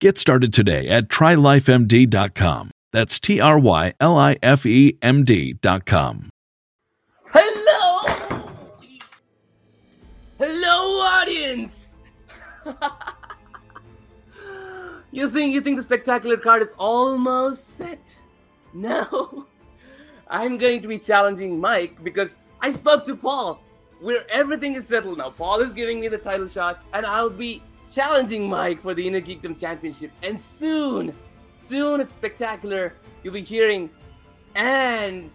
Get started today at trylifemd.com. That's T R Y L I F E M D.com. Hello! Hello, audience! you think you think the spectacular card is almost set? No. I'm going to be challenging Mike because I spoke to Paul where everything is settled now. Paul is giving me the title shot, and I'll be challenging Mike for the Inner Geekdom Championship. And soon, soon it's spectacular. You'll be hearing and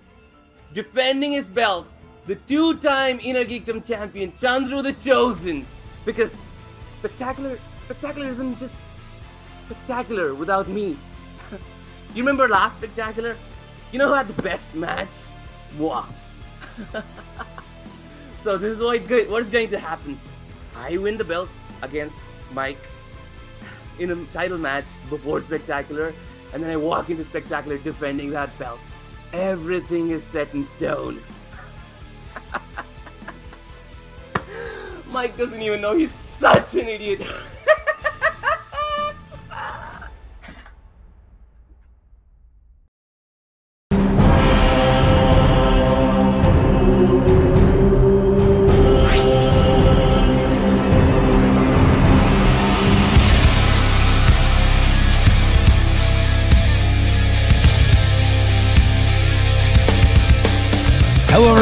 defending his belt, the two-time Inner Geekdom champion, Chandru the Chosen. Because spectacular, spectacular isn't just spectacular without me. you remember last spectacular? You know who had the best match? Moi. so this is what, what is going to happen. I win the belt against Mike in a title match before Spectacular, and then I walk into Spectacular defending that belt. Everything is set in stone. Mike doesn't even know he's such an idiot.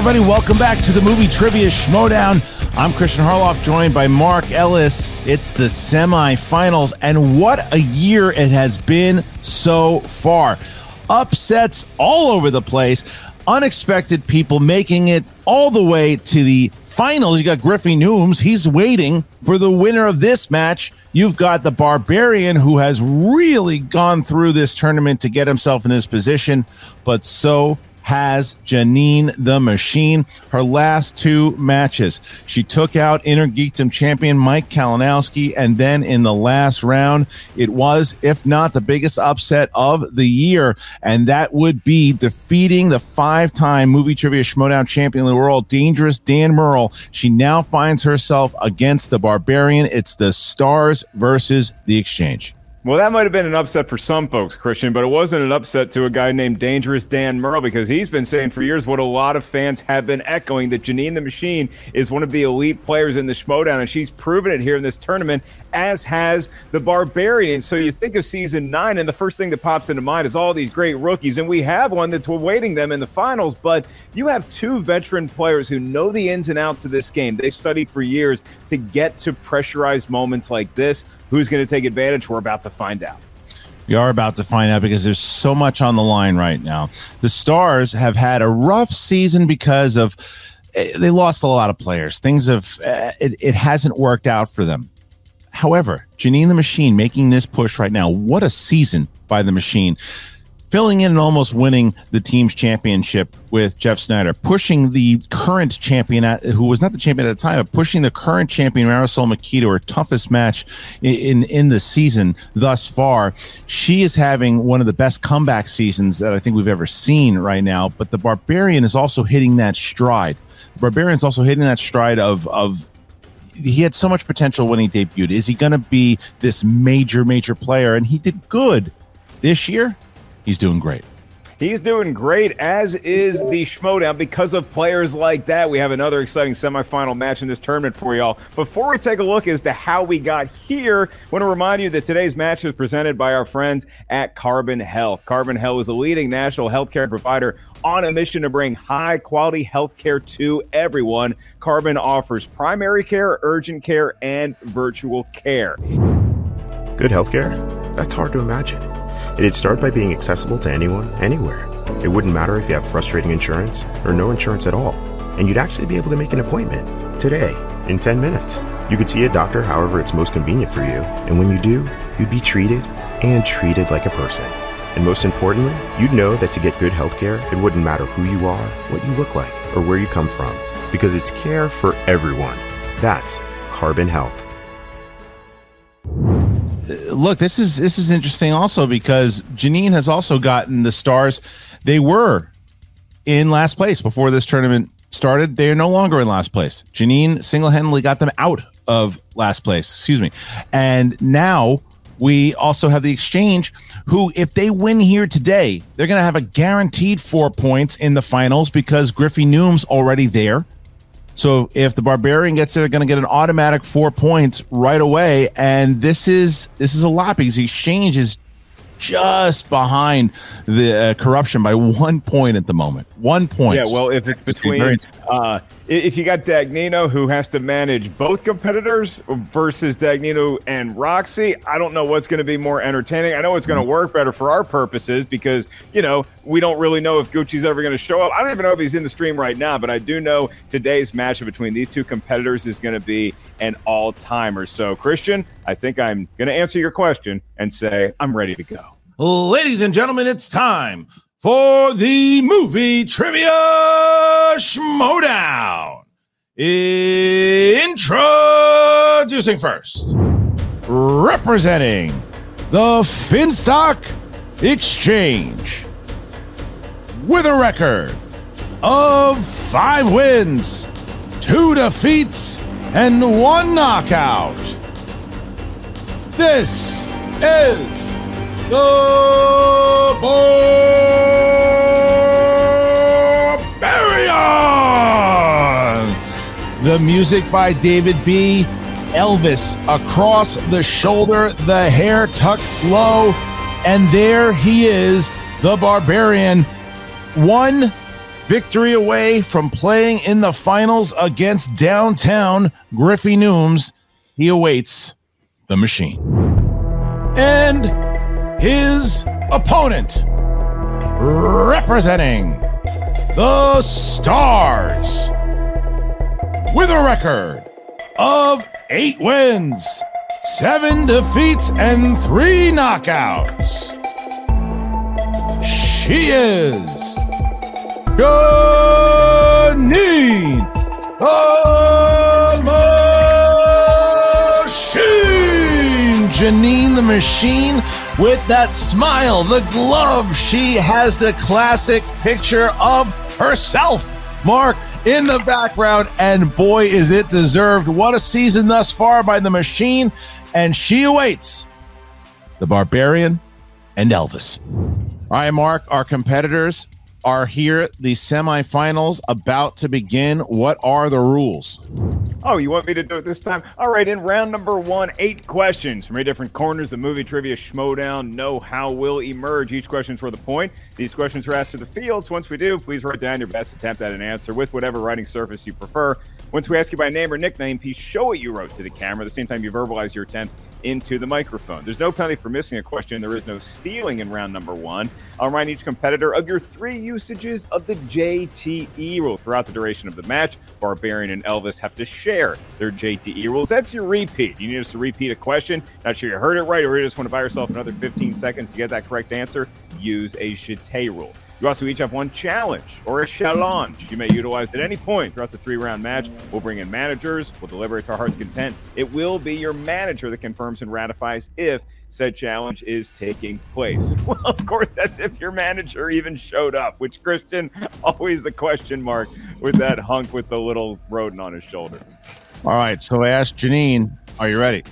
everybody. Welcome back to the movie Trivia Schmoedown. I'm Christian Harloff, joined by Mark Ellis. It's the semifinals, and what a year it has been so far. Upsets all over the place, unexpected people making it all the way to the finals. You got Griffey Nooms. He's waiting for the winner of this match. You've got the Barbarian, who has really gone through this tournament to get himself in this position, but so has Janine the Machine. Her last two matches, she took out Inner Geekdom champion Mike Kalinowski, and then in the last round, it was, if not the biggest upset of the year, and that would be defeating the five-time movie trivia Schmoedown champion of the world, Dangerous Dan Murrell. She now finds herself against the Barbarian. It's the Stars versus the Exchange. Well, that might have been an upset for some folks, Christian, but it wasn't an upset to a guy named Dangerous Dan Murrell because he's been saying for years what a lot of fans have been echoing that Janine the Machine is one of the elite players in the Schmoedown, and she's proven it here in this tournament, as has the Barbarian. So you think of season nine, and the first thing that pops into mind is all these great rookies, and we have one that's awaiting them in the finals, but you have two veteran players who know the ins and outs of this game. They've studied for years to get to pressurized moments like this. Who's going to take advantage? We're about to find out. We are about to find out because there's so much on the line right now. The Stars have had a rough season because of they lost a lot of players. Things have uh, it, it hasn't worked out for them. However, Janine the Machine making this push right now. What a season by the Machine filling in and almost winning the team's championship with Jeff Sneider, pushing the current champion, at, who was not the champion at the time, but pushing the current champion Marisol Makita, her toughest match in, in, in the season thus far. She is having one of the best comeback seasons that I think we've ever seen right now. But the Barbarian is also hitting that stride. The Barbarian is also hitting that stride of of he had so much potential when he debuted. Is he going to be this major, major player? And he did good this year he's doing great. He's doing great, as is the Schmoedown. Because of players like that, we have another exciting semifinal match in this tournament for y'all. Before we take a look as to how we got here, I want to remind you that today's match is presented by our friends at Carbon Health. Carbon Health is a leading national healthcare provider on a mission to bring high quality healthcare to everyone. Carbon offers primary care, urgent care, and virtual care. Good healthcare? That's hard to imagine. It'd start by being accessible to anyone, anywhere. It wouldn't matter if you have frustrating insurance or no insurance at all. And you'd actually be able to make an appointment today in 10 minutes. You could see a doctor however it's most convenient for you. And when you do, you'd be treated and treated like a person. And most importantly, you'd know that to get good healthcare, it wouldn't matter who you are, what you look like, or where you come from, because it's care for everyone. That's Carbon Health. Look, this is this is interesting also because Janine has also gotten the stars. They were in last place before this tournament started. They are no longer in last place. Janine single handedly got them out of last place. Excuse me, and now we also have the exchange. Who, if they win here today, they're going to have a guaranteed four points in the finals because Griffey Noom's already there. So if the barbarian gets it, they're going to get an automatic four points right away. And this is this is a lot because the exchange is just behind the uh, corruption by one point at the moment. One point. Yeah, well, if it's between, uh, if you got Dagnino who has to manage both competitors versus Dagnino and Roxy, I don't know what's going to be more entertaining. I know it's going to work better for our purposes because, you know, we don't really know if Gucci's ever going to show up. I don't even know if he's in the stream right now, but I do know today's matchup between these two competitors is going to be an all timer. So, Christian, I think I'm going to answer your question and say I'm ready to go. Ladies and gentlemen, it's time for the movie trivia showdown. Introducing first, representing the Finstock Exchange with a record of five wins, two defeats, and one knockout. This is the Barbarian. The music by David B. Elvis across the shoulder, the hair tucked low, and there he is, the Barbarian. One victory away from playing in the finals against downtown Griffey Nooms. He awaits the machine. And his opponent, representing the Stars, with a record of eight wins, seven defeats, and three knockouts. She is Janine the Machine. Janine the Machine with that smile, the glove. She has the classic picture of herself, Mark, in the background. And boy, is it deserved. What a season thus far by the machine. And she awaits the Barbarian and Elvis. All right, Mark, our competitors are here. The semifinals about to begin. What are the rules? Oh, you want me to do it this time? All right, in round number one, eight questions from eight different corners of movie trivia schmoedown. Know how will emerge. Each question for the point. These questions are asked to the fields. Once we do, please write down your best attempt at an answer with whatever writing surface you prefer. Once we ask you by name or nickname, please show what you wrote to the camera. At the same time, you verbalize your attempt into the microphone. There's no penalty for missing a question. There is no stealing in round number one. I'll remind each competitor of your three usages of the JTE rule throughout the duration of the match. Barbarian and Elvis have to share their JTE rules. That's your repeat. You need us to repeat a question. Not sure you heard it right, or you just want to buy yourself another 15 seconds to get that correct answer. Use a JT rule. You also each have one challenge or a challenge you may utilize at any point throughout the three round match. We'll bring in managers, we'll deliver it to our heart's content. It will be your manager that confirms and ratifies if said challenge is taking place. Well, of course, that's if your manager even showed up, which Christian, always a question mark with that hunk with the little rodent on his shoulder. All right, so I asked Janine, are you ready?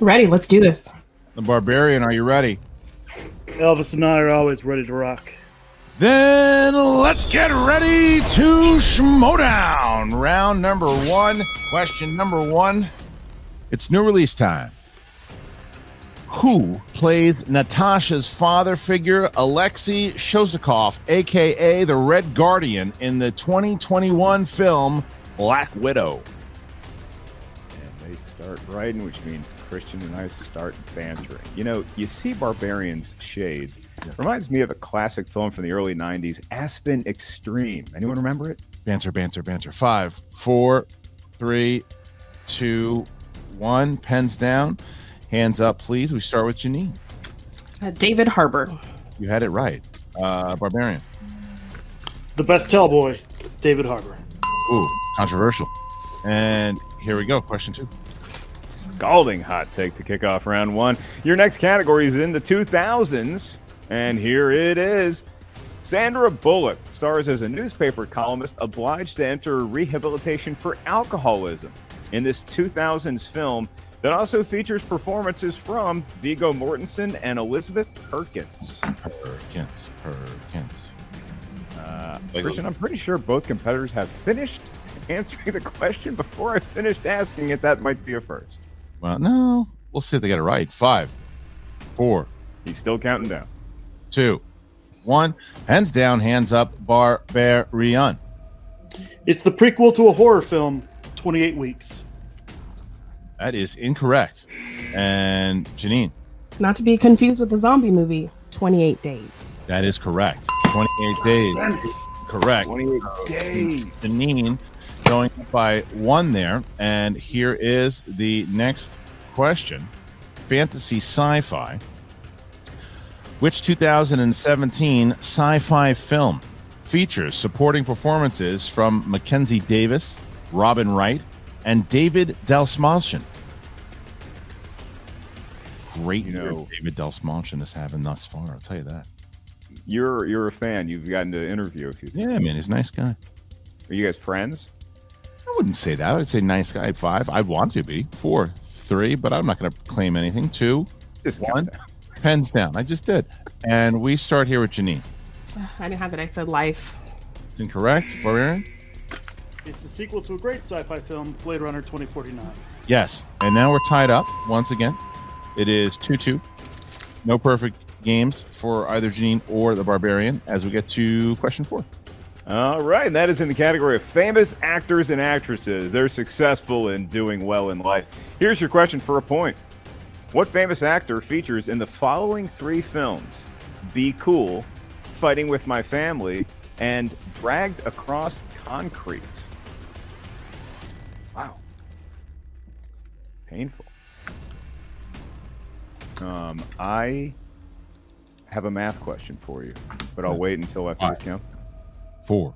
Ready, let's do this. The Barbarian, are you ready? Elvis and I are always ready to rock. Then let's get ready to schmoedown. Round number one. Question number one. It's new release time. Who plays Natasha's father figure, Alexei Shostakov, aka the Red Guardian, in the 2021 film Black Widow? And they start writing, which means Christian and I start bantering. You know, you see Barbarian's shades. Reminds me of a classic film from the early 90s, Aspen Extreme. Anyone remember it? Banter, banter, banter. Five, four, three, two, one. Pens down. Hands up, please. We start with Janine. Uh, David Harbour. You had it right. Uh, Barbarian. The best cowboy, David Harbour. Ooh, controversial. And here we go. Question two. Scalding hot take to kick off round one. Your next category is in the 2000s, and here it is. Sandra Bullock stars as a newspaper columnist obliged to enter rehabilitation for alcoholism in this 2000s film that also features performances from Viggo Mortensen and Elizabeth Perkins. Perkins. Perkins. Uh, Christian, I'm pretty sure both competitors have finished answering the question before I finished asking it. That might be a first. Well, no. We'll see if they get it right. Five, four. He's still counting down. Two, one. Hands down, hands up. Barbarian. It's the prequel to a horror film, 28 Weeks. That is incorrect. And Janine. Not to be confused with the zombie movie, 28 Days. That is correct. 28 days. Correct. 28 uh, days. Janine going by one there. And here is the next question Fantasy sci fi. Which 2017 sci fi film features supporting performances from Mackenzie Davis, Robin Wright, and David Delsmanchen? Great You year know- David Delsmanchen is having thus far, I'll tell you that. You're you're a fan. You've gotten to interview a few times. Yeah, man, he's a nice guy. Are you guys friends? I wouldn't say that. I'd say nice guy. Five. I'd want to be. Four. Three, but I'm not going to claim anything. Two. Just One. Pens down. I just did. And we start here with Janine. I didn't have it. I said life. It's incorrect. Barbarian? It's the sequel to a great sci-fi film, Blade Runner 2049. Yes. And now we're tied up once again. It is 2 2. No perfect games for either Janine or the Barbarian as we get to question four. All right, and that is in the category of famous actors and actresses. They're successful in doing well in life. Here's your question for a point. What famous actor features in the following three films? Be Cool, Fighting with My Family, and Dragged Across Concrete. Wow. Painful. Um, I have a math question for you, but I'll wait until after this count. Four,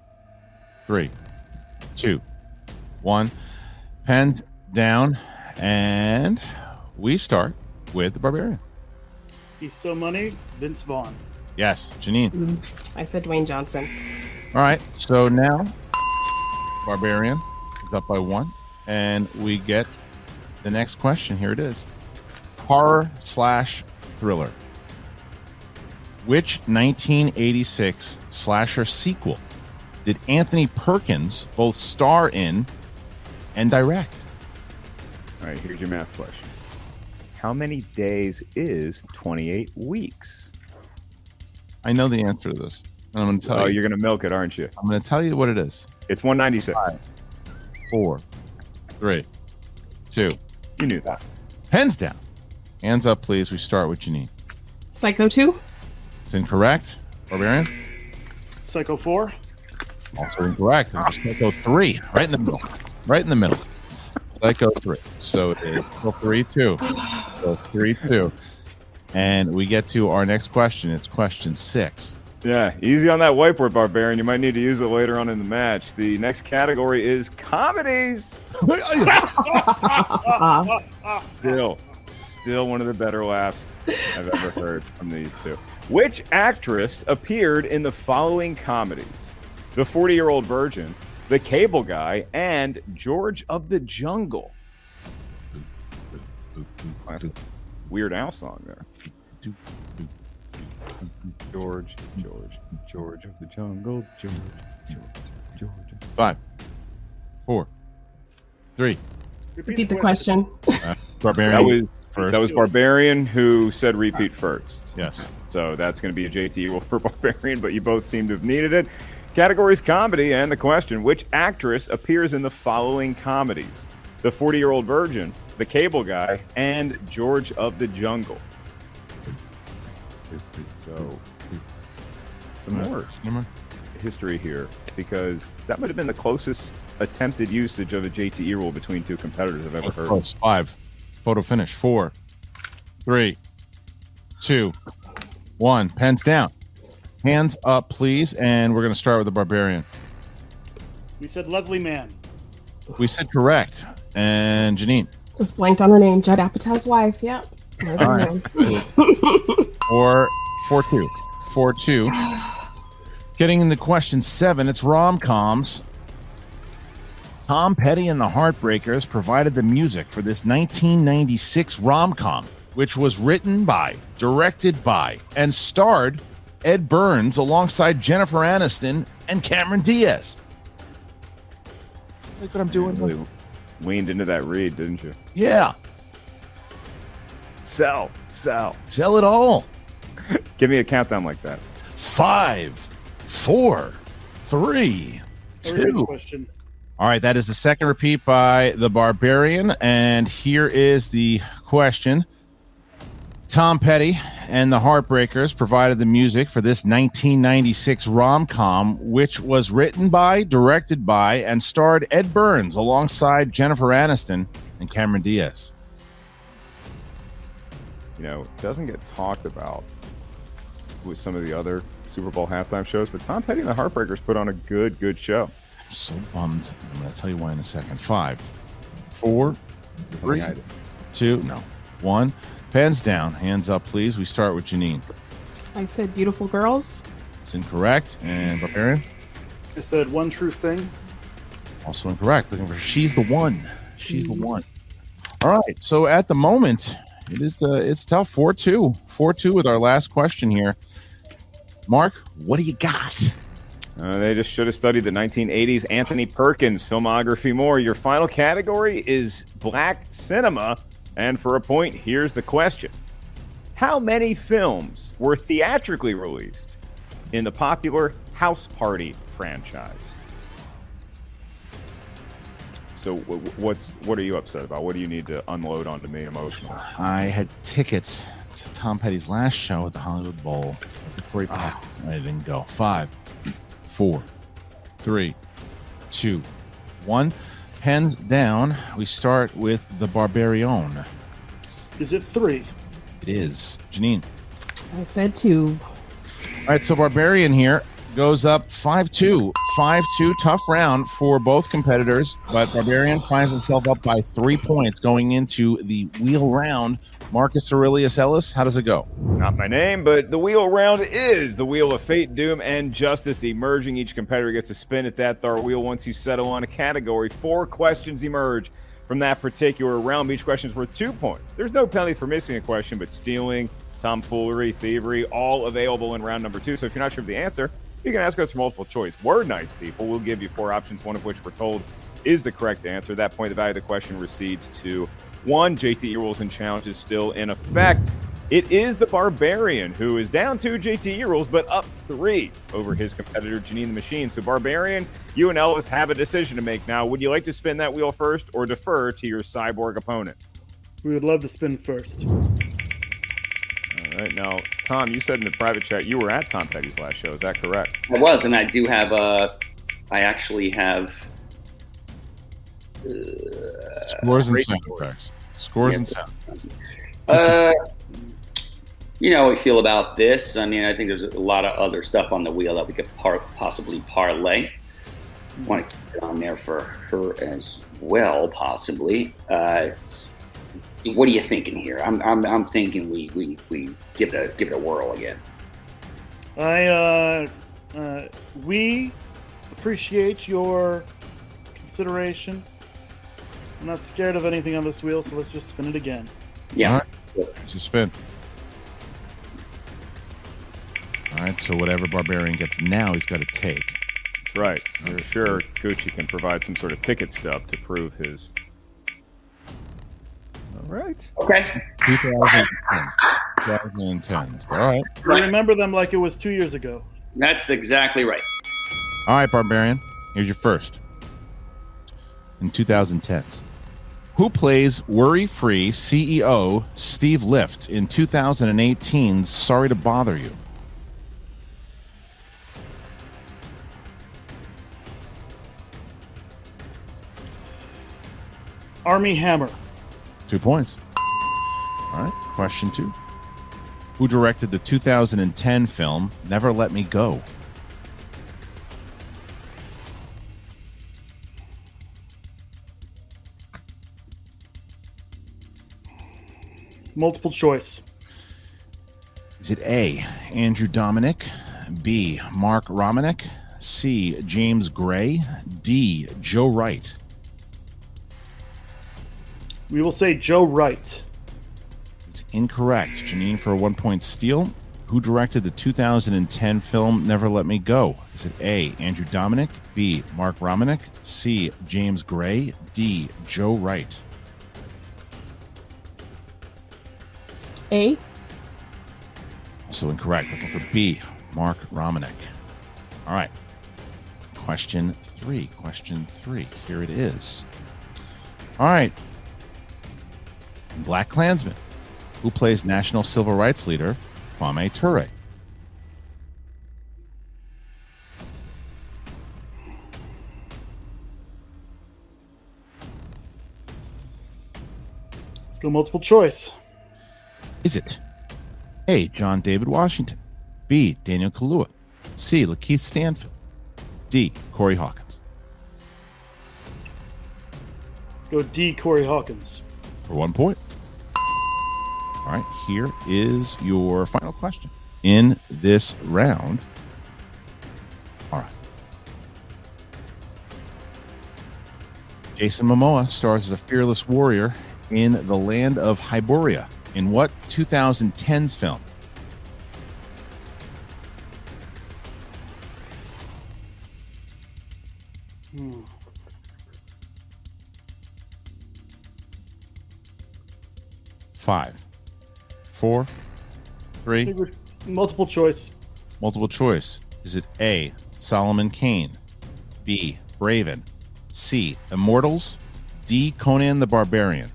three, two, one. Penned down. And we start with the Barbarian. He's so money, Vince Vaughn. Yes, Janine. Mm, I said Dwayne Johnson. All right. So now, Barbarian is up by one. And we get the next question. Here it is Horror slash thriller. Which 1986 slasher sequel did Anthony Perkins both star in and direct? All right, here's your math question. How many days is 28 weeks? I know the answer to this. And I'm going to tell Oh, you. you're going to milk it, aren't you? I'm going to tell you what it is. It's 196. Four, three, two. You knew that. Hands down. Hands up, please. We start with Janine. Psycho 2? It's incorrect. Barbarian? Psycho 4. Also incorrect. Psycho 3, right in the middle. Right in the middle. Psycho 3. So it is 3 2. So 3 2. And we get to our next question. It's question six. Yeah, easy on that whiteboard, Barbarian. You might need to use it later on in the match. The next category is comedies. still, still one of the better laughs I've ever heard from these two. Which actress appeared in the following comedies? The 40 Year Old Virgin, The Cable Guy, and George of the Jungle. That's a Weird Al song there. George, George, George of the jungle, George, George, George. Five, four, three. Repeat the question. Uh, Barbarian. That was first. that was Barbarian who said repeat first. Yes. So that's going to be a JTE rule for Barbarian, but you both seem to have needed it. Categories comedy and the question which actress appears in the following comedies? The 40 year old virgin, The Cable Guy, and George of the Jungle. So, some more history here because that might have been the closest attempted usage of a JTE rule between two competitors I've ever heard. Close. Five. Photo finish. Four, three, two, one. Pens down. Hands up, please. And we're going to start with the barbarian. We said Leslie Mann. We said correct. And Janine. Just blanked on her name. Judd Apatow's wife. Yep. All right. Four, four, two, four, two. Getting into question seven, it's rom coms. Tom Petty and the Heartbreakers provided the music for this 1996 rom com, which was written by, directed by, and starred Ed Burns alongside Jennifer Aniston and Cameron Diaz. Look what I'm doing. Really leaned into that read, didn't you? Yeah. Sell, sell, sell it all. Give me a countdown like that. Five, four, three, two. Question. All right, that is the second repeat by the Barbarian. And here is the question Tom Petty and the Heartbreakers provided the music for this 1996 rom com, which was written by, directed by, and starred Ed Burns alongside Jennifer Aniston and Cameron Diaz. You know, it doesn't get talked about with some of the other Super Bowl halftime shows, but Tom Petty and the Heartbreakers put on a good, good show. I'm so bummed. I'm going to tell you why in a second. Five, four, three, two, no, one. Pens down. Hands up, please. We start with Janine. I said beautiful girls. It's incorrect. And Barbarian? I said one true thing. Also incorrect. Looking for she's the one. She's the one. All right. So at the moment, it is uh, it's tough. Four two. Four two with our last question here. Mark, what do you got? Uh, they just should have studied the 1980s Anthony Perkins filmography more. Your final category is black cinema. And for a point, here's the question How many films were theatrically released in the popular House Party franchise? So, what's what are you upset about? What do you need to unload onto me emotionally? I had tickets to Tom Petty's last show at the Hollywood Bowl before he ah. passed. I didn't go. Five, four, three, two, one. Pens down. We start with the Barbarian. Is it three? It is. Janine. I said two. All right, so Barbarian here goes up 5 2. 5 2, tough round for both competitors, but Barbarian finds himself up by three points going into the wheel round. Marcus Aurelius Ellis, how does it go? Not my name, but the wheel round is the wheel of fate, doom, and justice emerging. Each competitor gets a spin at that thar wheel once you settle on a category. Four questions emerge from that particular round. Each question is worth two points. There's no penalty for missing a question, but stealing, tomfoolery, thievery, all available in round number two. So if you're not sure of the answer, you can ask us for multiple choice. We're nice people. We'll give you four options, one of which we're told is the correct answer. At that point, the value of the question recedes to one. JTE rules and challenges still in effect. It is the Barbarian who is down two JTE rules, but up three over his competitor, Janine the Machine. So, Barbarian, you and Elvis have a decision to make now. Would you like to spin that wheel first or defer to your cyborg opponent? We would love to spin first. All right. Now, Tom, you said in the private chat you were at Tom Petty's last show. Is that correct? I was, and I do have a. I actually have. Uh, Scores and great sound effects. Scores Yeah. and sound. Uh, you know how we feel about this. I mean, I think there's a lot of other stuff on the wheel that we could par- possibly parlay. Want to keep it on there for her as well, possibly. Uh, what are you thinking here? I'm, I'm, I'm thinking we, we, we give it a give it a whirl again. I uh, uh, we appreciate your consideration. I'm not scared of anything on this wheel, so let's just spin it again. Yeah. All right. It's a spin. All right, so whatever Barbarian gets now, he's got to take. That's right. For sure, Gucci can provide some sort of ticket stub to prove his. All right. Okay. 2010. 2010. All right. I remember them like it was two years ago. That's exactly right. All right, Barbarian. Here's your first. In 2010s. Who plays worry free CEO Steve Lift in 2018's Sorry to Bother You? Armie Hammer. Two points. All right. Question two. Who directed the 2010 film Never Let Me Go? Multiple choice. Is it A, Andrew Dominik, B, Mark Romanek, C, James Gray, D, Joe Wright? We will say Joe Wright. It's incorrect. Janine for a one point steal. Who directed the 2010 film Never Let Me Go? Is it A, Andrew Dominik, B, Mark Romanek, C, James Gray, D, Joe Wright? A. Also incorrect. Looking for B, Mark Romanek. All right. Question three. Question three. Here it is. All right. BlacKkKlansman. Who plays National Civil Rights Leader Kwame Ture? Let's go multiple choice. Is it A. John David Washington, B. Daniel Kaluuya, C. Lakeith Stanfield, D. Corey Hawkins? Go D. Corey Hawkins. For one point. All right, here is your final question in this round. All right. Jason Momoa stars as a fearless warrior in The Land of Hyboria. In what 2010's film? Hmm. Five, four, three, Multiple choice. multiple choice. Is it A. Solomon Kane, B. Raven, C. Immortals, D. Conan the Barbarian?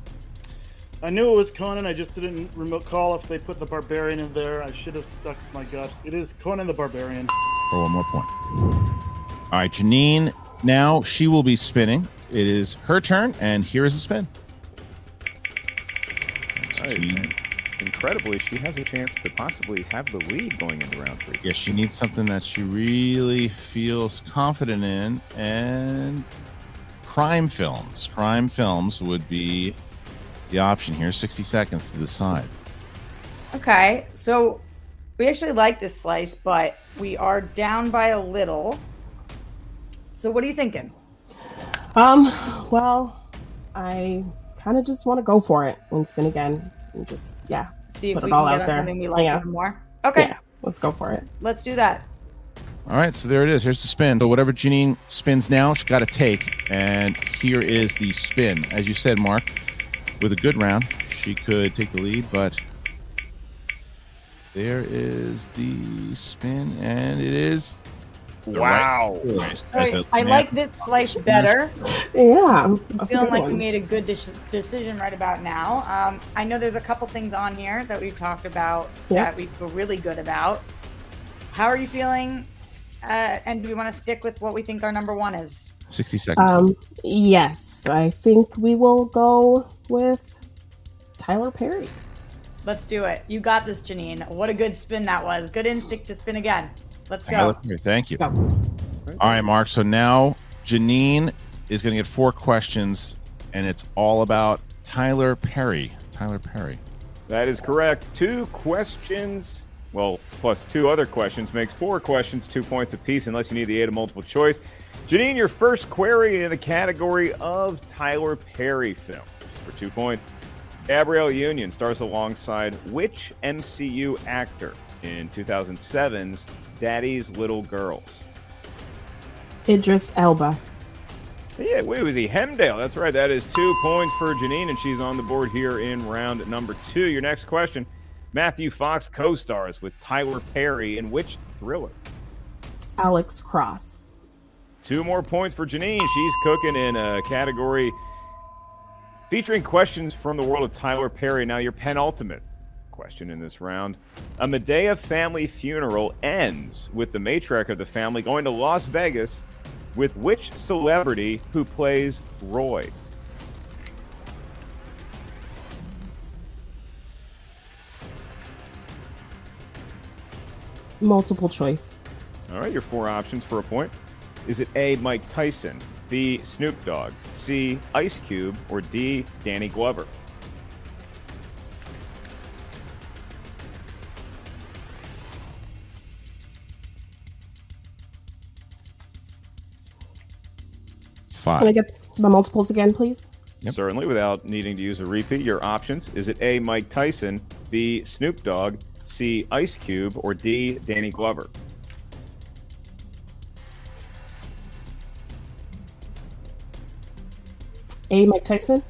I knew it was Conan. I just didn't remote call if they put the Barbarian in there. I should have stuck my gut. It is Conan the Barbarian. for one more point. All right, Janine. Now she will be spinning. It is her turn, and here is a spin. Right. Incredibly, she has a chance to possibly have the lead going into round three. Yes, she needs something that she really feels confident in, and crime films. Crime films would be the option here. Sixty seconds to decide. Okay, so we actually like this slice, but we are down by a little. So what are you thinking? Um, well, I kind of just want to go for it and spin again and just, yeah, See if put we it all can out get on there. something we like yeah. even more. Okay, Yeah, let's go for it. let's do that. All right, so there it is. Here's the spin. So whatever Janine spins now, she's got to take. And here is the spin. As you said, Mark, with a good round, she could take the lead, but there is the spin, and it is the Wow. right choice. So As a I like this slice better. Yeah, I'm feeling good like we made a good de- decision right about now. Um, I know there's a couple things on here that we've talked about Yeah. that we feel really good about. How are you feeling? Uh, and do we want to stick with what we think our number one is? 60 seconds. Um, yes, I think we will go with Tyler Perry. Let's do it. You got this, Janine. What a good spin that was. Good instinct to spin again. Let's go. Perry, Thank you. Go. All right, Mark. So now Janine is going to get four questions, and it's all about Tyler Perry. Tyler Perry. That is correct. Two questions, well, plus two other questions makes four questions, two points apiece, unless you need the aid of multiple choice. Janine, your first query in the category of Tyler Perry film for two points. Gabrielle Union stars alongside which MCU actor in 2007's Daddy's Little Girls? Idris Elba. Yeah, wait, was he Heimdall? That's right. That is two points for Janine, and she's on the board here in round number two. Your next question Matthew Fox co stars with Tyler Perry in which thriller? Alex Cross. Two more points for Janine. She's cooking in a category featuring questions from the world of Tyler Perry. Now, your penultimate question in this round. A Madea family funeral ends with the matriarch of the family going to Las Vegas with which celebrity who plays Roy? Multiple choice. All right, your four options for a point. Is it A, Mike Tyson, B, Snoop Dogg, C, Ice Cube, or D, Danny Glover? Five. Can I get the multiples again, please? Certainly, without needing to use a repeat. Your options is it A, Mike Tyson, B, Snoop Dogg, C, Ice Cube, or D, Danny Glover? A. Mike Tyson.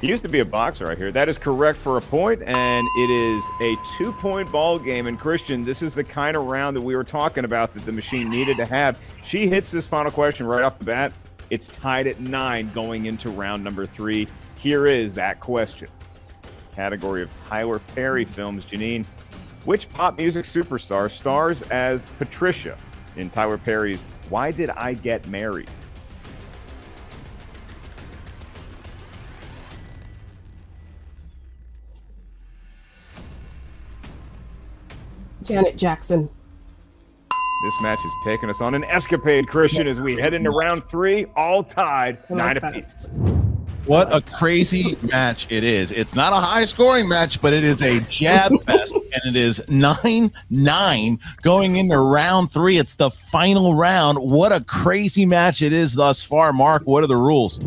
He used to be a boxer, I hear. That is correct for a point, and it is a two point ball game. And Christian, this is the kind of round that we were talking about that the machine needed to have. She hits this final question right off the bat. It's tied at nine going into round number three. Here is that question. Category of Tyler Perry films. Janine, which pop music superstar stars as Patricia in Tyler Perry's Why Did I Get Married? Janet Jackson. This match is taking us on an escapade, Christian, as we head into round three, all tied, nine apiece. What a crazy match it is. It's not a high scoring match, but it is a jab fest, and it is 9 9 going into round three. It's the final round. What a crazy match it is thus far. Mark, what are the rules?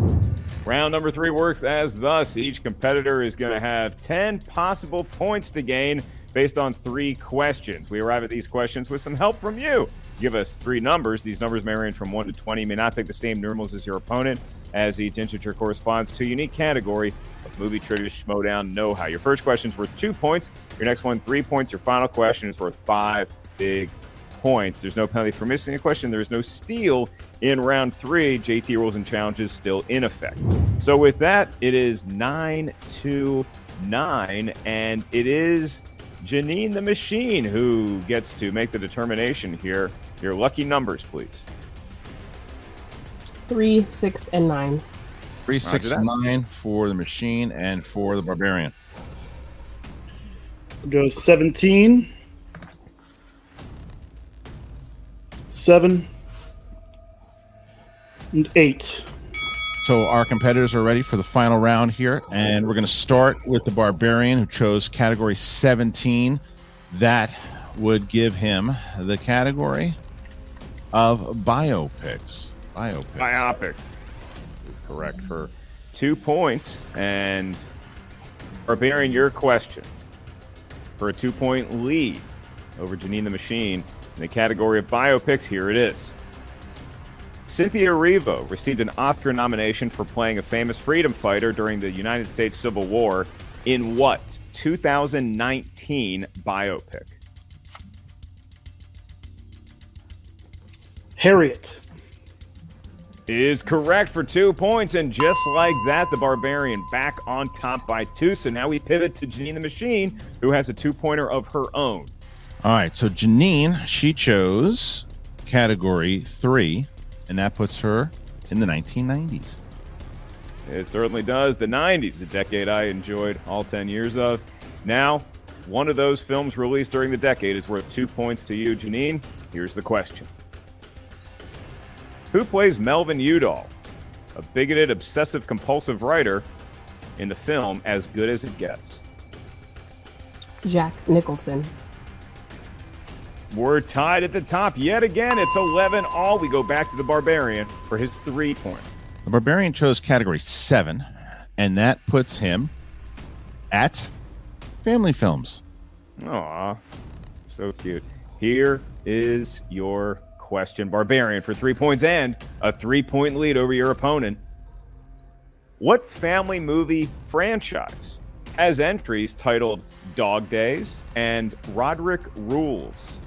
Round number three works as thus each competitor is going to have 10 possible points to gain based on three questions. We arrive at these questions with some help from you. Give us three numbers. These numbers may range from 1 to 20. May not pick the same numerals as your opponent, as each integer corresponds to a unique category of movie trivia schmoedown know how. Your first question is worth two points. Your next one, three points. Your final question is worth five big points. There's no penalty for missing a question. There's no steal in round three. JT rules and challenges still in effect. So with that, it is nine to nine, and it is Janine the Machine who gets to make the determination here. Your lucky numbers, please. Three, six, and nine. Three, six, and nine for the machine and for the barbarian. Go 17, 7, and 8. So our competitors are ready for the final round here, and we're going to start with the barbarian who chose category 17. That would give him the category of biopics. Biopics. Biopics is correct for two points. And Barbarian, your question for a two point lead over Janine the Machine in the category of biopics. Here it is. Cynthia Erivo received an Oscar nomination for playing a famous freedom fighter during the United States Civil War in what 2019 biopic? Harriet. Is correct for two points, and just like that, the Barbarian back on top by two. So now we pivot to Janine the Machine, who has a two pointer of her own. All right, so Janine, she chose category three, and that puts her in the 1990s. It certainly does. The 90s, a decade I enjoyed all 10 years of. Now, one of those films released during the decade is worth two points to you, Janine. Here's the question Who plays Melvin Udall, a bigoted, obsessive compulsive writer, in the film As Good as It Gets? Jack Nicholson. We're tied at the top yet again. It's 11 all. We go back to the Barbarian for his three point. The barbarian chose category seven, and that puts him at family films. Aw, so cute. Here is your question, Barbarian, for three points and a three point lead over your opponent. What family movie franchise has entries titled Dog Days and Roderick Rules?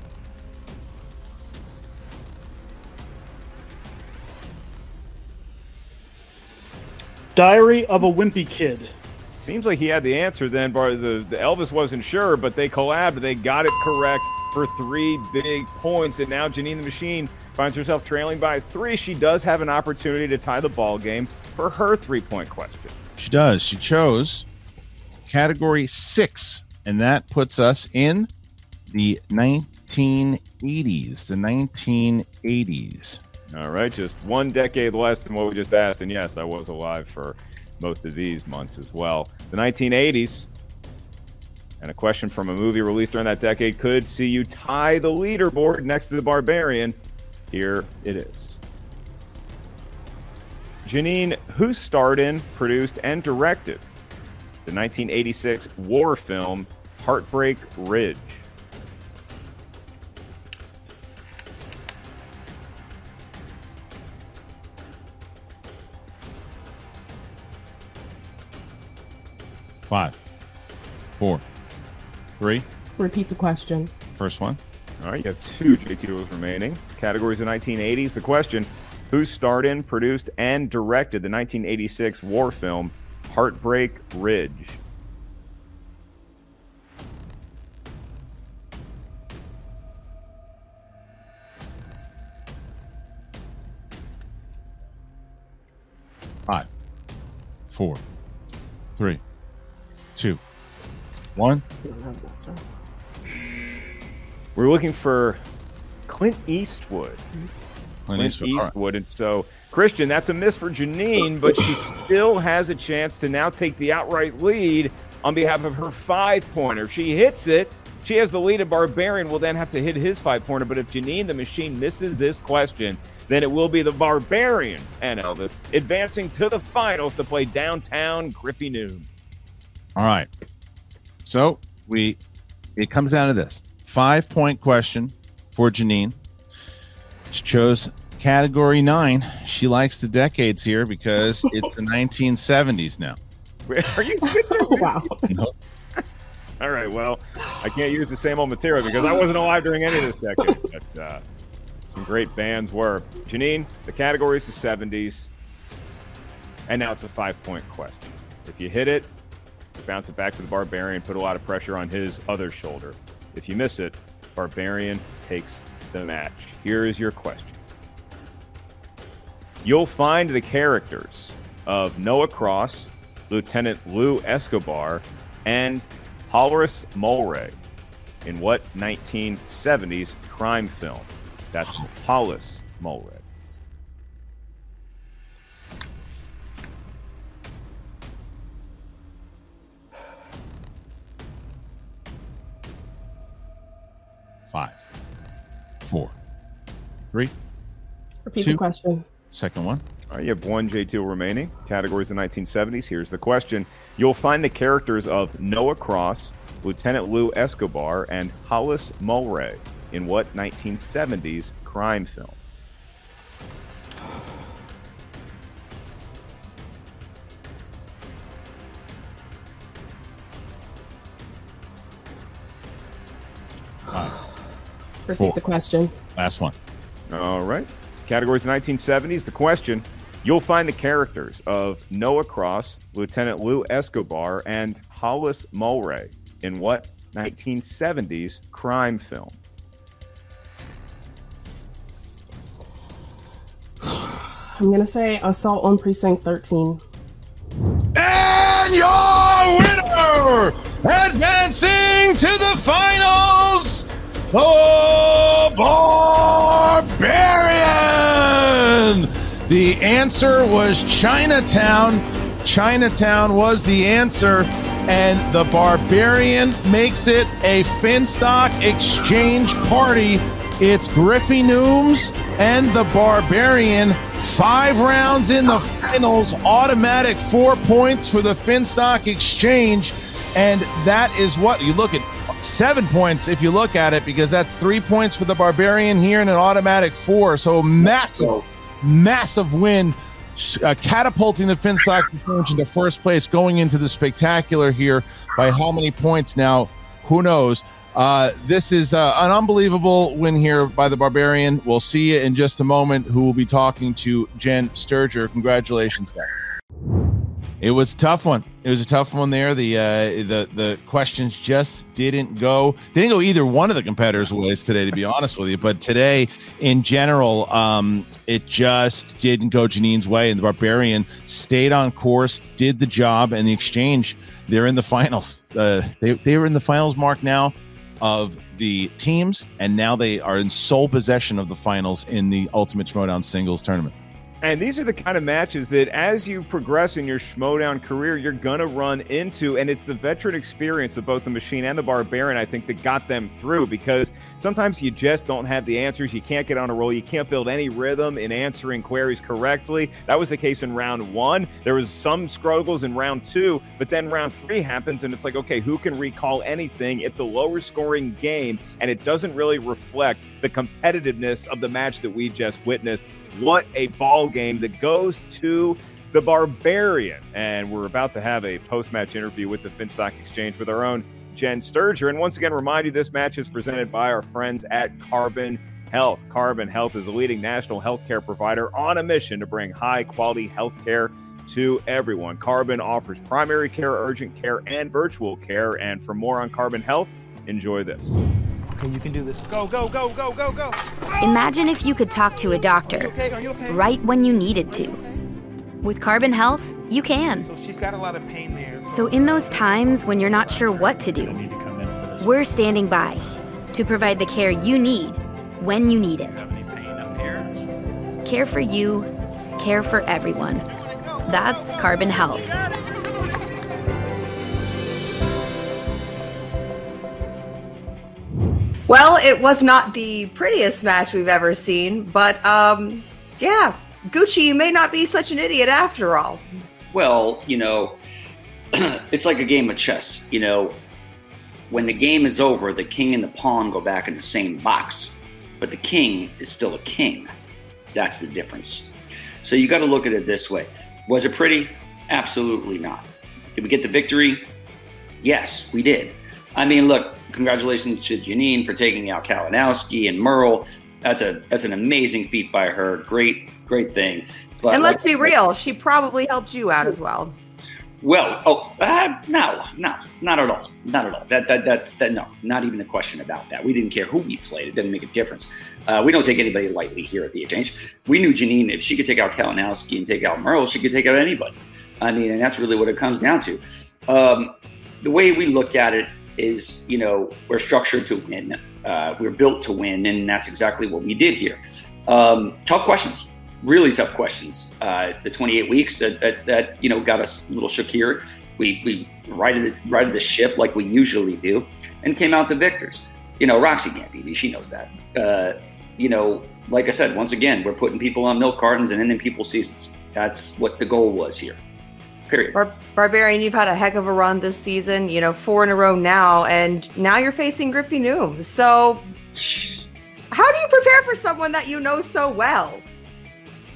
Diary of a Wimpy Kid. Seems like he had the answer then, but the, the Elvis wasn't sure, but they collabed. They got it correct for three big points, and now Janine the Machine finds herself trailing by three. She does have an opportunity to tie the ball game for her three-point question. She does. She chose category six, and that puts us in the 1980s. The 1980s. All right, just one decade less than what we just asked, and yes, I was alive for most of these months as well. The 1980s, and a question from a movie released during that decade could see you tie the leaderboard next to the Barbarian. Here it is. Janine, who starred in, produced, and directed the 1986 war film Heartbreak Ridge? Five, four, three. Repeat the question. First one. All right, you have two JTEs remaining. Categories of 1980s. The question Who starred in, produced, and directed the 1986 war film Heartbreak Ridge? Five, four, three, two, one. We're looking for Clint Eastwood. Clint Eastwood, all right. Eastwood. And so, Christian, that's a miss for Janine, but she still has a chance to now take the outright lead on behalf of her five pointer. If she hits it, she has the lead, and Barbarian will then have to hit his five pointer. But if Janine, the machine, misses this question, then it will be the Barbarian and Elvis advancing to the finals to play downtown Griffey Noom. All right. So we it comes down to this five point question for Janine. She chose category nine. She likes the decades here because it's the 1970s now. Are you wow. All right. Well, I can't use the same old material because I wasn't alive during any of this decade. But uh, some great bands were. Janine, the category is the 70s. And now it's a five point question. If you hit it, bounce it back to the Barbarian, put a lot of pressure on his other shoulder. If you miss it, Barbarian takes the match. Here is your question. You'll find the characters of Noah Cross, Lieutenant Lou Escobar, and Hollis Mulwray in what 1970s crime film? That's oh. Hollis Mulwray. Five, four, three. Repeat Two. the question. Second one. All right, you have one JTE remaining. Categories of the 1970s. Here's the question. You'll find the characters of Noah Cross, Lieutenant Lou Escobar, and Hollis Mulwray in what 1970s crime film? Repeat Four. the question. Last one. All right. Categories 1970s. The question You'll find the characters of Noah Cross, Lieutenant Lou Escobar, and Hollis Mulwray in what 1970s crime film? I'm gonna say assault on precinct 13. And your winner, advancing to the finals, the Barbarian. The answer was Chinatown. Chinatown was the answer, and the Barbarian makes it a Finstock exchange party. It's Griffey Nooms and the Barbarian. Five rounds in the finals, automatic four points for the Finstock exchange. And that is what you look at seven points if you look at it, because that's three points for the Barbarian here and an automatic four. So massive, massive win, uh, catapulting the Finstock into first place, going into the spectacular here by how many points now? Who knows? Uh, this is uh, an unbelievable win here by the Barbarian. We'll see you in just a moment. Who will be talking to Jen Sturger? Congratulations, guys. It was a tough one. It was a tough one there. The uh, the the questions just didn't go. They didn't go either one of the competitors' ways today, to be honest with you. But today, in general, um, it just didn't go Janine's way, and the Barbarian stayed on course, did the job, and the exchange. They're in the finals. Uh, they they are in the finals. Mark now of the teams, and now they are in sole possession of the finals in the Ultimate Schmoedown Singles Tournament. And these are the kind of matches that as you progress in your Schmoedown career, you're going to run into. And it's the veteran experience of both the Machine and the Barbarian, I think, that got them through because sometimes you just don't have the answers. You can't get on a roll. You can't build any rhythm in answering queries correctly. That was the case in round one. There was some struggles in round two, but then round three happens and it's like, okay, who can recall anything? It's a lower scoring game and it doesn't really reflect the competitiveness of the match that we just witnessed. What a ball game that goes to the Barbarian. And we're about to have a post match interview with the Finstock Exchange with our own Jen Sturger. And once again, remind you this match is presented by our friends at Carbon Health. Carbon Health is a leading national healthcare provider on a mission to bring high quality healthcare to everyone. Carbon offers primary care, urgent care, and virtual care. And for more on Carbon Health, enjoy this. Okay, you can do this. Go, go, go, go, go, go. Imagine if you could talk to a doctor okay? Okay? right when you needed to. With Carbon Health, you can. So she's got a lot of pain there. So in those times when you're not sure what to do, we're standing by to provide the care you need when you need it. Care for you, care for everyone. That's Carbon Health. Well, it was not the prettiest match we've ever seen, but um, yeah, Gucci may not be such an idiot after all. Well, you know, it's like a game of chess. You know, when the game is over, the king and the pawn go back in the same box, but the king is still a king. That's the difference. So you got to look at it this way. Was it pretty? Absolutely not. Did we get the victory? Yes, we did. I mean, look, congratulations to Janine for taking out Kalinowski and Murrell. That's a that's an amazing feat by her. Great, great thing. But and let's like, be real, she probably helped you out as well. Well, oh uh, no, no, not at all, not at all. That that that's that no, not even a question about that. We didn't care who we played; it didn't make a difference. Uh, we don't take anybody lightly here at the exchange. We knew Janine if she could take out Kalinowski and take out Murrell, she could take out anybody. I mean, and that's really what it comes down to. Um, the way we look at it is, you know, we're structured to win. Uh, we're built to win, and that's exactly what we did here. Um, tough questions, really tough questions. Uh, the 28 weeks that, that, that, you know got us a little shook here. We we righted righted the ship like we usually do, and came out the victors. You know, Roxy can't beat me; she knows that. Uh, you know, like I said, once again, we're putting people on milk cartons and ending people's seasons. That's what the goal was here. Period. Bar- Barbarian, you've had a heck of a run this season, you know, four in a row now, and now you're facing Griffey Noom. So, how do you prepare for someone that you know so well?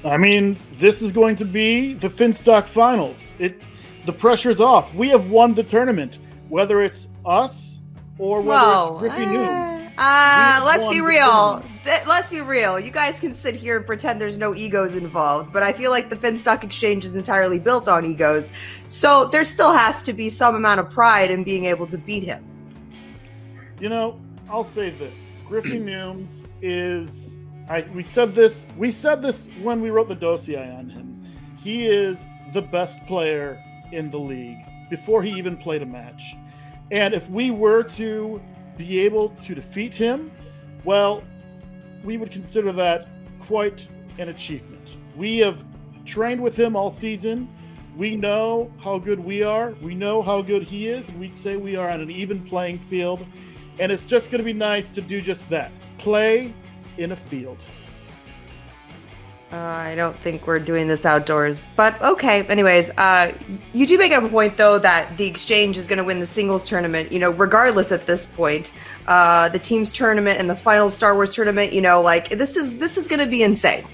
I mean, this is going to be the Finstock Finals. It, the pressure's off. We have won the tournament, whether it's us or whether Whoa. it's Griffey eh. Nooms. Uh, let's be real. Th- let's be real. You guys can sit here and pretend there's no egos involved, but I feel like the Finstock Exchange is entirely built on egos. So there still has to be some amount of pride in being able to beat him. You know, I'll say this: Griffey Nooms is. I, we said this. We said this when we wrote the dossier on him. He is the best player in the league before he even played a match. And if we were to be able to defeat him, well, we would consider that quite an achievement. We have trained with him all season. We know how good we are. We know how good he is, and we'd say we are on an even playing field. And it's just going to be nice to do just that play in a field. Uh, I don't think we're doing this outdoors, but okay. Anyways, uh, you do make a point though that the exchange is going to win the singles tournament. You know, regardless at this point, uh, the teams tournament and the final Star Wars tournament. You know, like this is this is going to be insane.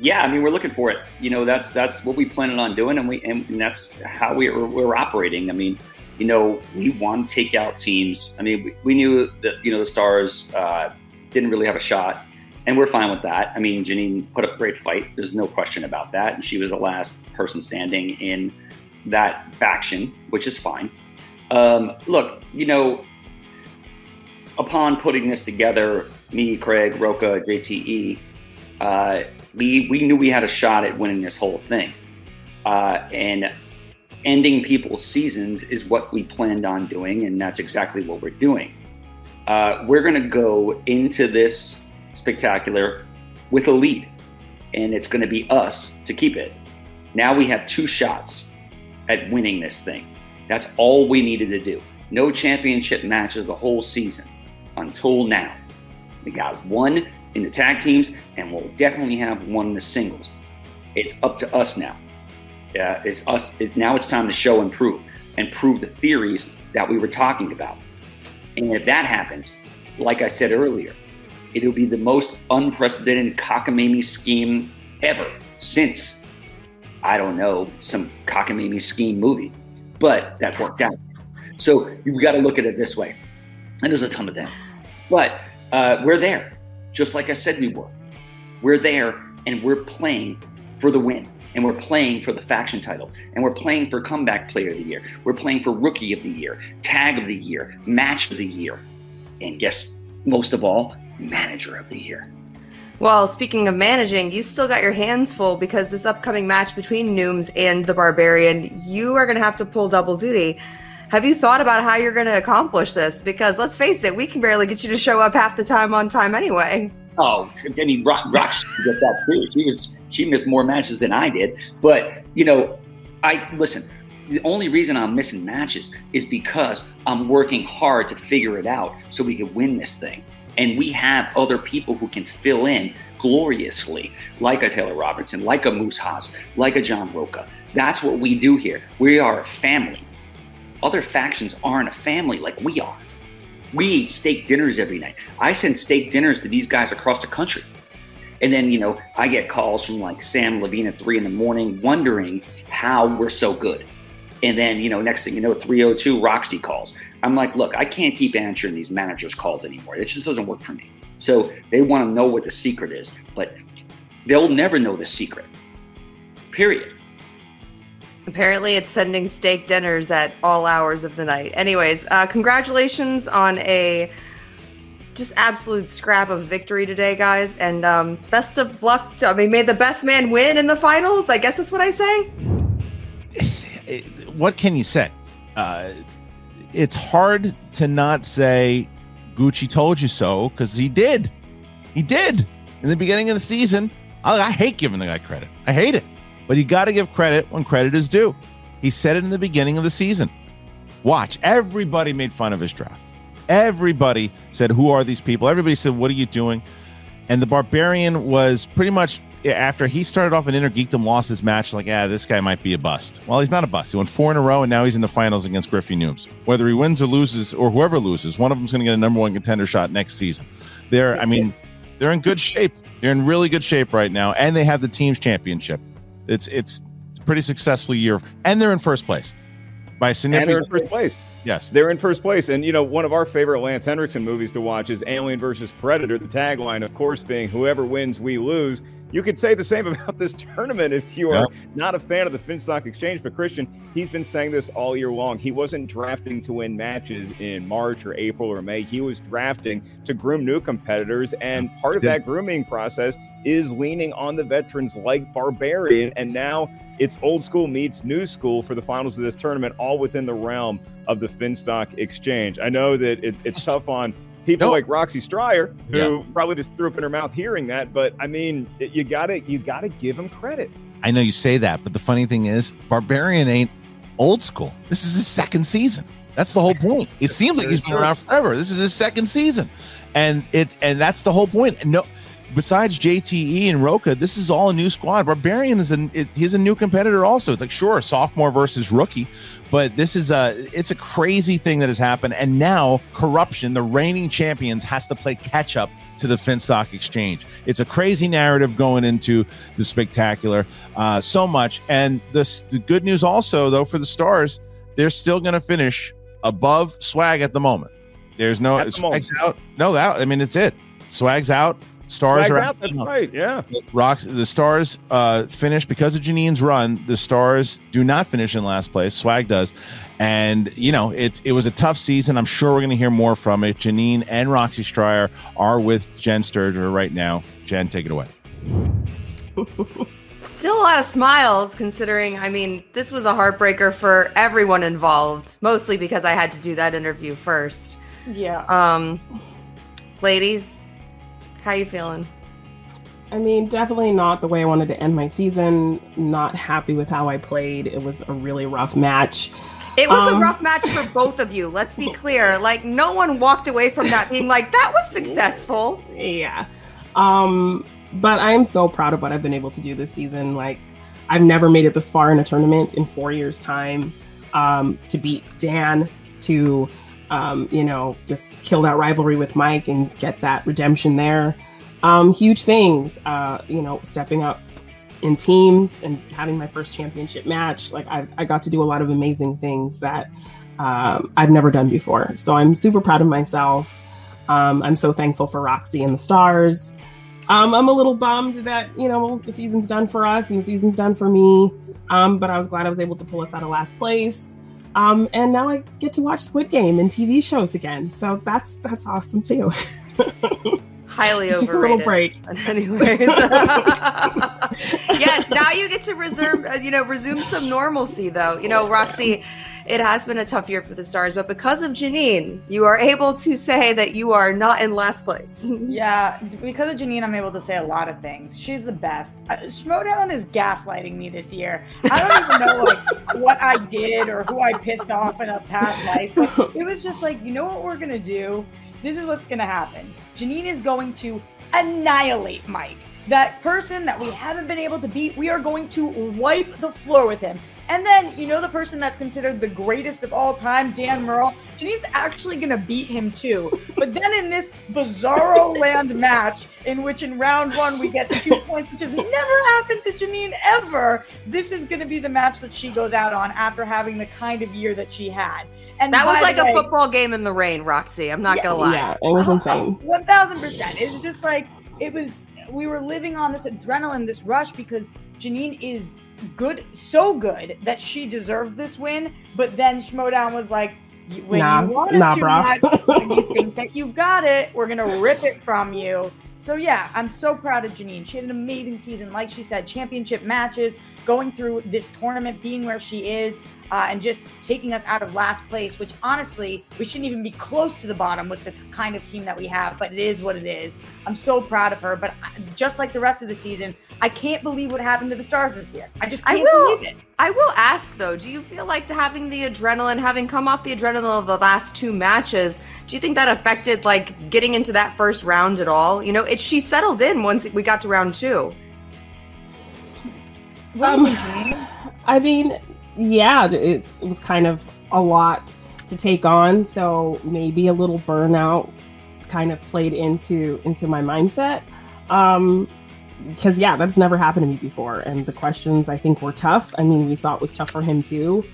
Yeah, I mean, we're looking for it. You know, that's that's what we planned on doing, and we and that's how we we're, we're operating. I mean, you know, we want to take out teams. I mean, we, we knew that you know the Stars uh, didn't really have a shot and we're fine with that. I mean, Janine put up a great fight. There's no question about that. And she was the last person standing in that faction, which is fine. Um, look, you know, upon putting this together, me, Craig, Rocha, JTE, uh, we we knew we had a shot at winning this whole thing, uh, and ending people's seasons is what we planned on doing, and that's exactly what we're doing. Uh, we're going to go into this spectacular with a lead, and it's going to be us to keep it. Now we have two shots at winning this thing. That's all we needed to do. No championship matches the whole season until now. We got one in the tag teams, and we'll definitely have one in the singles. It's up to us now. It's us. It, now it's time to show and prove, and prove the theories that we were talking about. And if that happens, like I said earlier, it'll be the most unprecedented cockamamie scheme ever since, I don't know, some cockamamie scheme movie. But that worked out. So you've got to look at it this way. And there's a ton of them. But uh, we're there, just like I said we were. We're there and we're playing for the win. And we're playing for the faction title. And we're playing for comeback player of the year. We're playing for rookie of the year, tag of the year, match of the year. And guess most of all, manager of the year. Well, speaking of managing, you still got your hands full because this upcoming match between Nooms and the Barbarian, you are going to have to pull double duty. Have you thought about how you're going to accomplish this? Because let's face it, we can barely get you to show up half the time on time anyway. Oh, I mean, Rock, Rock get that too. She was she missed more matches than I did, but you know, I listen. The only reason I'm missing matches is because I'm working hard to figure it out so we can win this thing and we have other people who can fill in gloriously, like a Taylor Robertson, like a Moose Haas, like a John Rocha. That's what we do here. We are a family. Other factions aren't a family like we are. We eat steak dinners every night. I send steak dinners to these guys across the country. And then, you know, I get calls from like Samm Levine at three in the morning wondering how we're so good. And then, you know, next thing you know, 302 Roxy calls. I'm like, look, I can't keep answering these managers' calls anymore. It just doesn't work for me. So they want to know what the secret is, but they'll never know the secret. Period. Apparently, it's sending steak dinners at all hours of the night. Anyways, uh, congratulations on a just absolute scrap of victory today, guys. And um, best of luck. To, I mean, may the best man win in the finals. I guess that's what I say. what can you say? Uh, it's hard to not say Gucci told you so because he did. He did in the beginning of the season. I, I hate giving the guy credit. I hate it, but you got to give credit when credit is due. He said it in the beginning of the season. Watch, everybody made fun of his draft. Everybody said, Who are these people? Everybody said, What are you doing? And the Barbarian was pretty much after he started off in Inner Geekdom, lost his match, like, yeah, this guy might be a bust. Well, he's not a bust. He won four in a row, and now he's in the finals against Griffey Nooms. Whether he wins or loses, or whoever loses, one of them's going to get a number one contender shot next season. They're, I mean, they're in good shape. They're in really good shape right now, and they have the team's championship. It's it's a pretty successful year, and they're in first place by significant. And they're in first place. Yes. They're in first place. And, you know, one of our favorite Lance Henriksen movies to watch is Alien versus Predator, the tagline, of course, being whoever wins, we lose. You could say the same about this tournament if you are yeah. not a fan of the Finstock Exchange. But Christian, he's been saying this all year long. He wasn't drafting to win matches in March or April or May. He was drafting to groom new competitors. And part of that grooming process is leaning on the veterans like Barbarian. And now it's old school meets new school for the finals of this tournament, all within the realm of the Finstock Exchange. I know that it, it's tough on people like Roxy Striar, who yeah. probably just threw up in her mouth hearing that. But I mean, you gotta you gotta give him credit. I know you say that, but the funny thing is, Barbarian ain't old school. This is his second season. That's the whole point. It seems like he's been around forever. This is his second season, and it and that's the whole point. No, besides JTE and Rocha, this is all a new squad. Barbarian is a he's a new competitor also. It's like sure, sophomore versus rookie, but this is a it's a crazy thing that has happened. And now corruption, the reigning champions, has to play catch up to the Finstock Exchange. It's a crazy narrative going into the spectacular, uh, so much. And this, the good news also though for the Stars, they're still going to finish above Swag at the moment. There's no At the Swag's moment. out. No, that I mean it's it. Swag's out. Stars Swag's are out, that's No. right, yeah. Rocks. The Stars uh, finish because of Janine's run. The Stars do not finish in last place. Swag does, and you know it's it was a tough season. I'm sure we're going to hear more from it. Janine and Roxy Striar are with Jen Sturger right now. Jen, take it away. Still a lot of smiles considering, I mean, this was a heartbreaker for everyone involved, mostly because I had to do that interview first. Yeah. Um ladies, how you feeling? I mean, definitely not the way I wanted to end my season. Not happy with how I played. It was a really rough match. It was Um, a rough match for both of you. Let's be clear. Like no one walked away from that being like that was successful. Yeah. Um, but I am so proud of what I've been able to do this season. Like, I've never made it this far in a tournament in four years' time. Um, to beat Dan, to um, you know, just kill that rivalry with Mike and get that redemption there. Um, huge things. Uh, you know, stepping up in teams and having my first championship match. Like, I, I got to do a lot of amazing things that um, I've never done before. So I'm super proud of myself. Um, I'm so thankful for Roxy and the stars. Um, I'm a little bummed that you know the season's done for us and the season's done for me. Um, but I was glad I was able to pull us out of last place. Um, and now I get to watch Squid Game and TV shows again. So that's that's awesome too. Highly Take a little break. Anyways. yes, now you get to reserve, uh, you know, resume some normalcy though. You know, Roxy, it has been a tough year for the Stars, but because of Janine, you are able to say that you are not in last place. Yeah, because of Janine, I'm able to say a lot of things. She's the best. Uh, Schmoedown is gaslighting me this year. I don't even know like what I did or who I pissed off in a past life. But it was just like, you know what we're gonna do? This is what's gonna happen. Janine is going to annihilate Mike. That person that we haven't been able to beat, we are going to wipe the floor with him. And then, you know, the person that's considered the greatest of all time, Dan Murrell, Janine's actually going to beat him too. But then in this bizarro land match, in which in round one we get two points, which has never happened to Janine ever, this is going to be the match that she goes out on after having the kind of year that she had. And that was like the a football game in the rain, Roxy. I'm not Yeah, gonna lie. Yeah, it was insane. One thousand percent. It's just like it was. We were living on this adrenaline, this rush, because Janine is good, so good that she deserved this win. But then Schmoedown was like, "When Nah, you want it nah, too brah." much, when you think that you've got it, we're gonna rip it from you." So yeah, I'm so proud of Janine. She had an amazing season, like she said, championship matches, going through this tournament, being where she is, uh, and just taking us out of last place. Which honestly, we shouldn't even be close to the bottom with the t- kind of team that we have. But it is what it is. I'm so proud of her. But I- just like the rest of the season, I can't believe what happened to the Stars this year. I just I can't will. believe it. I will ask though. Do you feel like having the adrenaline, having come off the adrenaline of the last two matches, do you think that affected like getting into that first round at all? You know, it she settled in once we got to round two. Um, I mean, yeah, it's it was kind of a lot to take on, so maybe a little burnout kind of played into into my mindset. Um because yeah, that's never happened to me before, and the questions I think were tough. I mean, we saw it was tough for him too.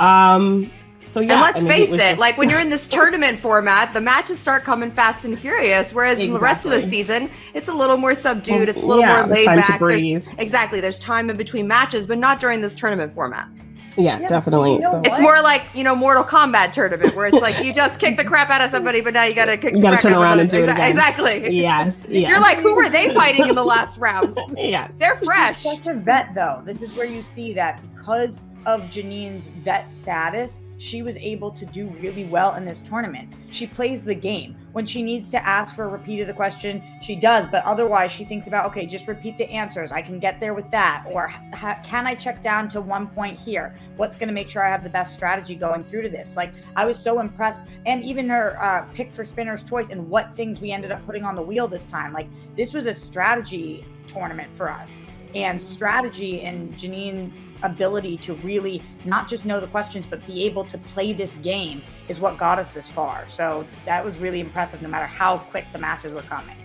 Um, so yeah, and let's I mean, face was it, just- like when you're in this tournament format, the matches start coming fast and furious. Whereas in the rest of the season, it's a little more subdued. It's a little Yeah, more there's laid time to back. There's- breathe. exactly. There's time in between matches, but not during this tournament format. Yeah, definitely. so It's more like you know Mortal Kombat tournament where it's like you just kick the crap out of somebody, but now you gotta kick. You gotta turn around and do it again. Exactly. Yes, You're like, who were they fighting in the last round? yes. They're fresh. She's such a vet, though. This is where you see that because of Janine's vet status, she was able to do really well in this tournament. She plays the game. When she needs to ask for a repeat of the question, she does, but otherwise she thinks about, okay, just repeat the answers. I can get there with that. Or ha- can I check down to one point here? What's going to make sure I have the best strategy going through to this? Like, I was so impressed. And even her uh, pick for spinner's choice and what things we ended up putting on the wheel this time. Like, this was a strategy tournament for us and strategy and Janine's ability to really not just know the questions, but be able to play this game is what got us this far. So that was really impressive, no matter how quick the matches were coming.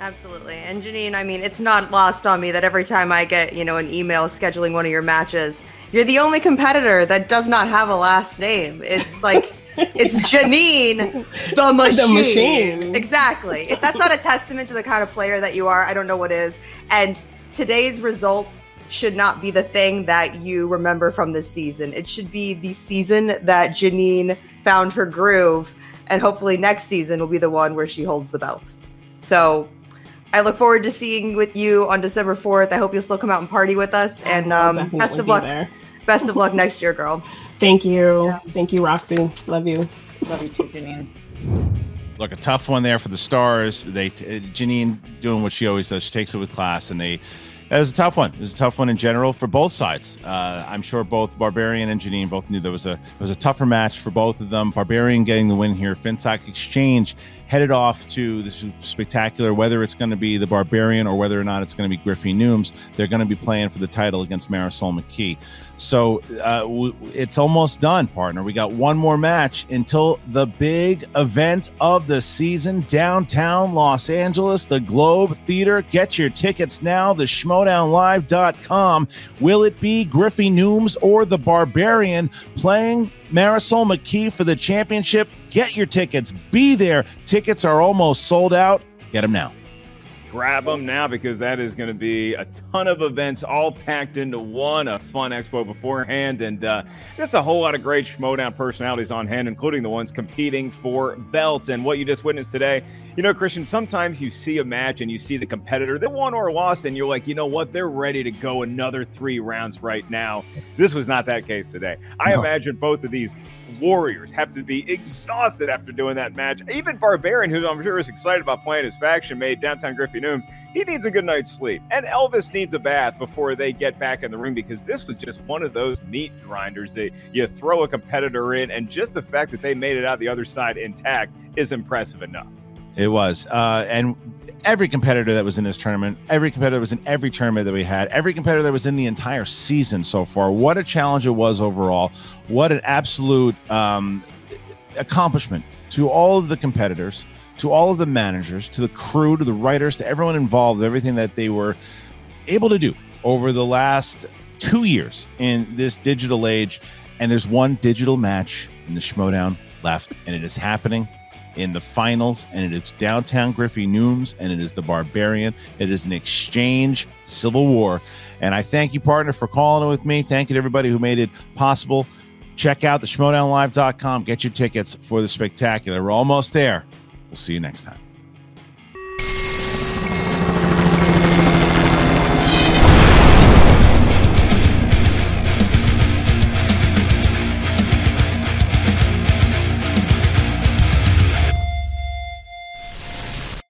Absolutely. And Janine, I mean, it's not lost on me that every time I get, you know, an email scheduling one of your matches, you're the only competitor that does not have a last name. It's like it's Janine the machine. The machine. Exactly. If that's not a testament to the kind of player that you are, I don't know what is. And today's results should not be the thing that you remember from this season. It should be the season that Janine found her groove, and hopefully next season will be the one where she holds the belt. So I look forward to seeing with you on December 4th. I hope you'll still come out and party with us. And um, best of luck. There. Best of luck next year, girl. Thank you. Yeah. Thank you, Roxy. Love you. Love you too, Janine. Look, a tough one there for the Stars. They Janine doing what she always does. She takes it with class, and they that was a tough one. It was a tough one in general for both sides. Uh, I'm sure both Barbarian and Janine both knew there was a it was a tougher match for both of them. Barbarian getting the win here. Finstock Exchange headed off to this spectacular. Whether it's going to be the Barbarian or whether or not it's going to be Griffey Nooms, they're going to be playing for the title against Marisol McKee. So uh, w- it's almost done, partner. We got one more match until the big event of the season, downtown Los Angeles, the Globe Theater. Get your tickets now. The schmoedownlive.com. Will it be Griffey Nooms or the Barbarian playing Marisol McKee for the championship? Get your tickets. Be there. Tickets are almost sold out. Get them now grab them now because that is going to be a ton of events all packed into one. A fun expo beforehand, and uh, just a whole lot of great Schmoedown personalities on hand, including the ones competing for belts. And what you just witnessed today, you know, Christian, sometimes you see a match and you see the competitor that won or lost, and you're like, you know what, they're ready to go another three rounds right now. This was not that case today. I no. imagine both of these Warriors have to be exhausted after doing that match. Even Barbarian, who I'm sure is excited about playing his faction mate, Downtown Griffey Nooms, he needs a good night's sleep. And Elvis needs a bath before they get back in the ring because this was just one of those meat grinders that you throw a competitor in, and just the fact that they made it out the other side intact is impressive enough. It was. Uh, and every competitor that was in this tournament, every competitor was in every tournament that we had, every competitor that was in the entire season so far. What a challenge it was overall. What an absolute um, accomplishment to all of the competitors, to all of the managers, to the crew, to the writers, to everyone involved, everything that they were able to do over the last two years in this digital age. And there's one digital match in the Schmoedown left, and it is happening in the finals, and it is downtown Griffey Nooms, and it is the Barbarian. It is an exchange civil war. And I thank you, partner, for calling with me. Thank you to everybody who made it possible. Check out the schmoedownlive.com. Get your tickets for the spectacular. We're almost there. We'll see you next time.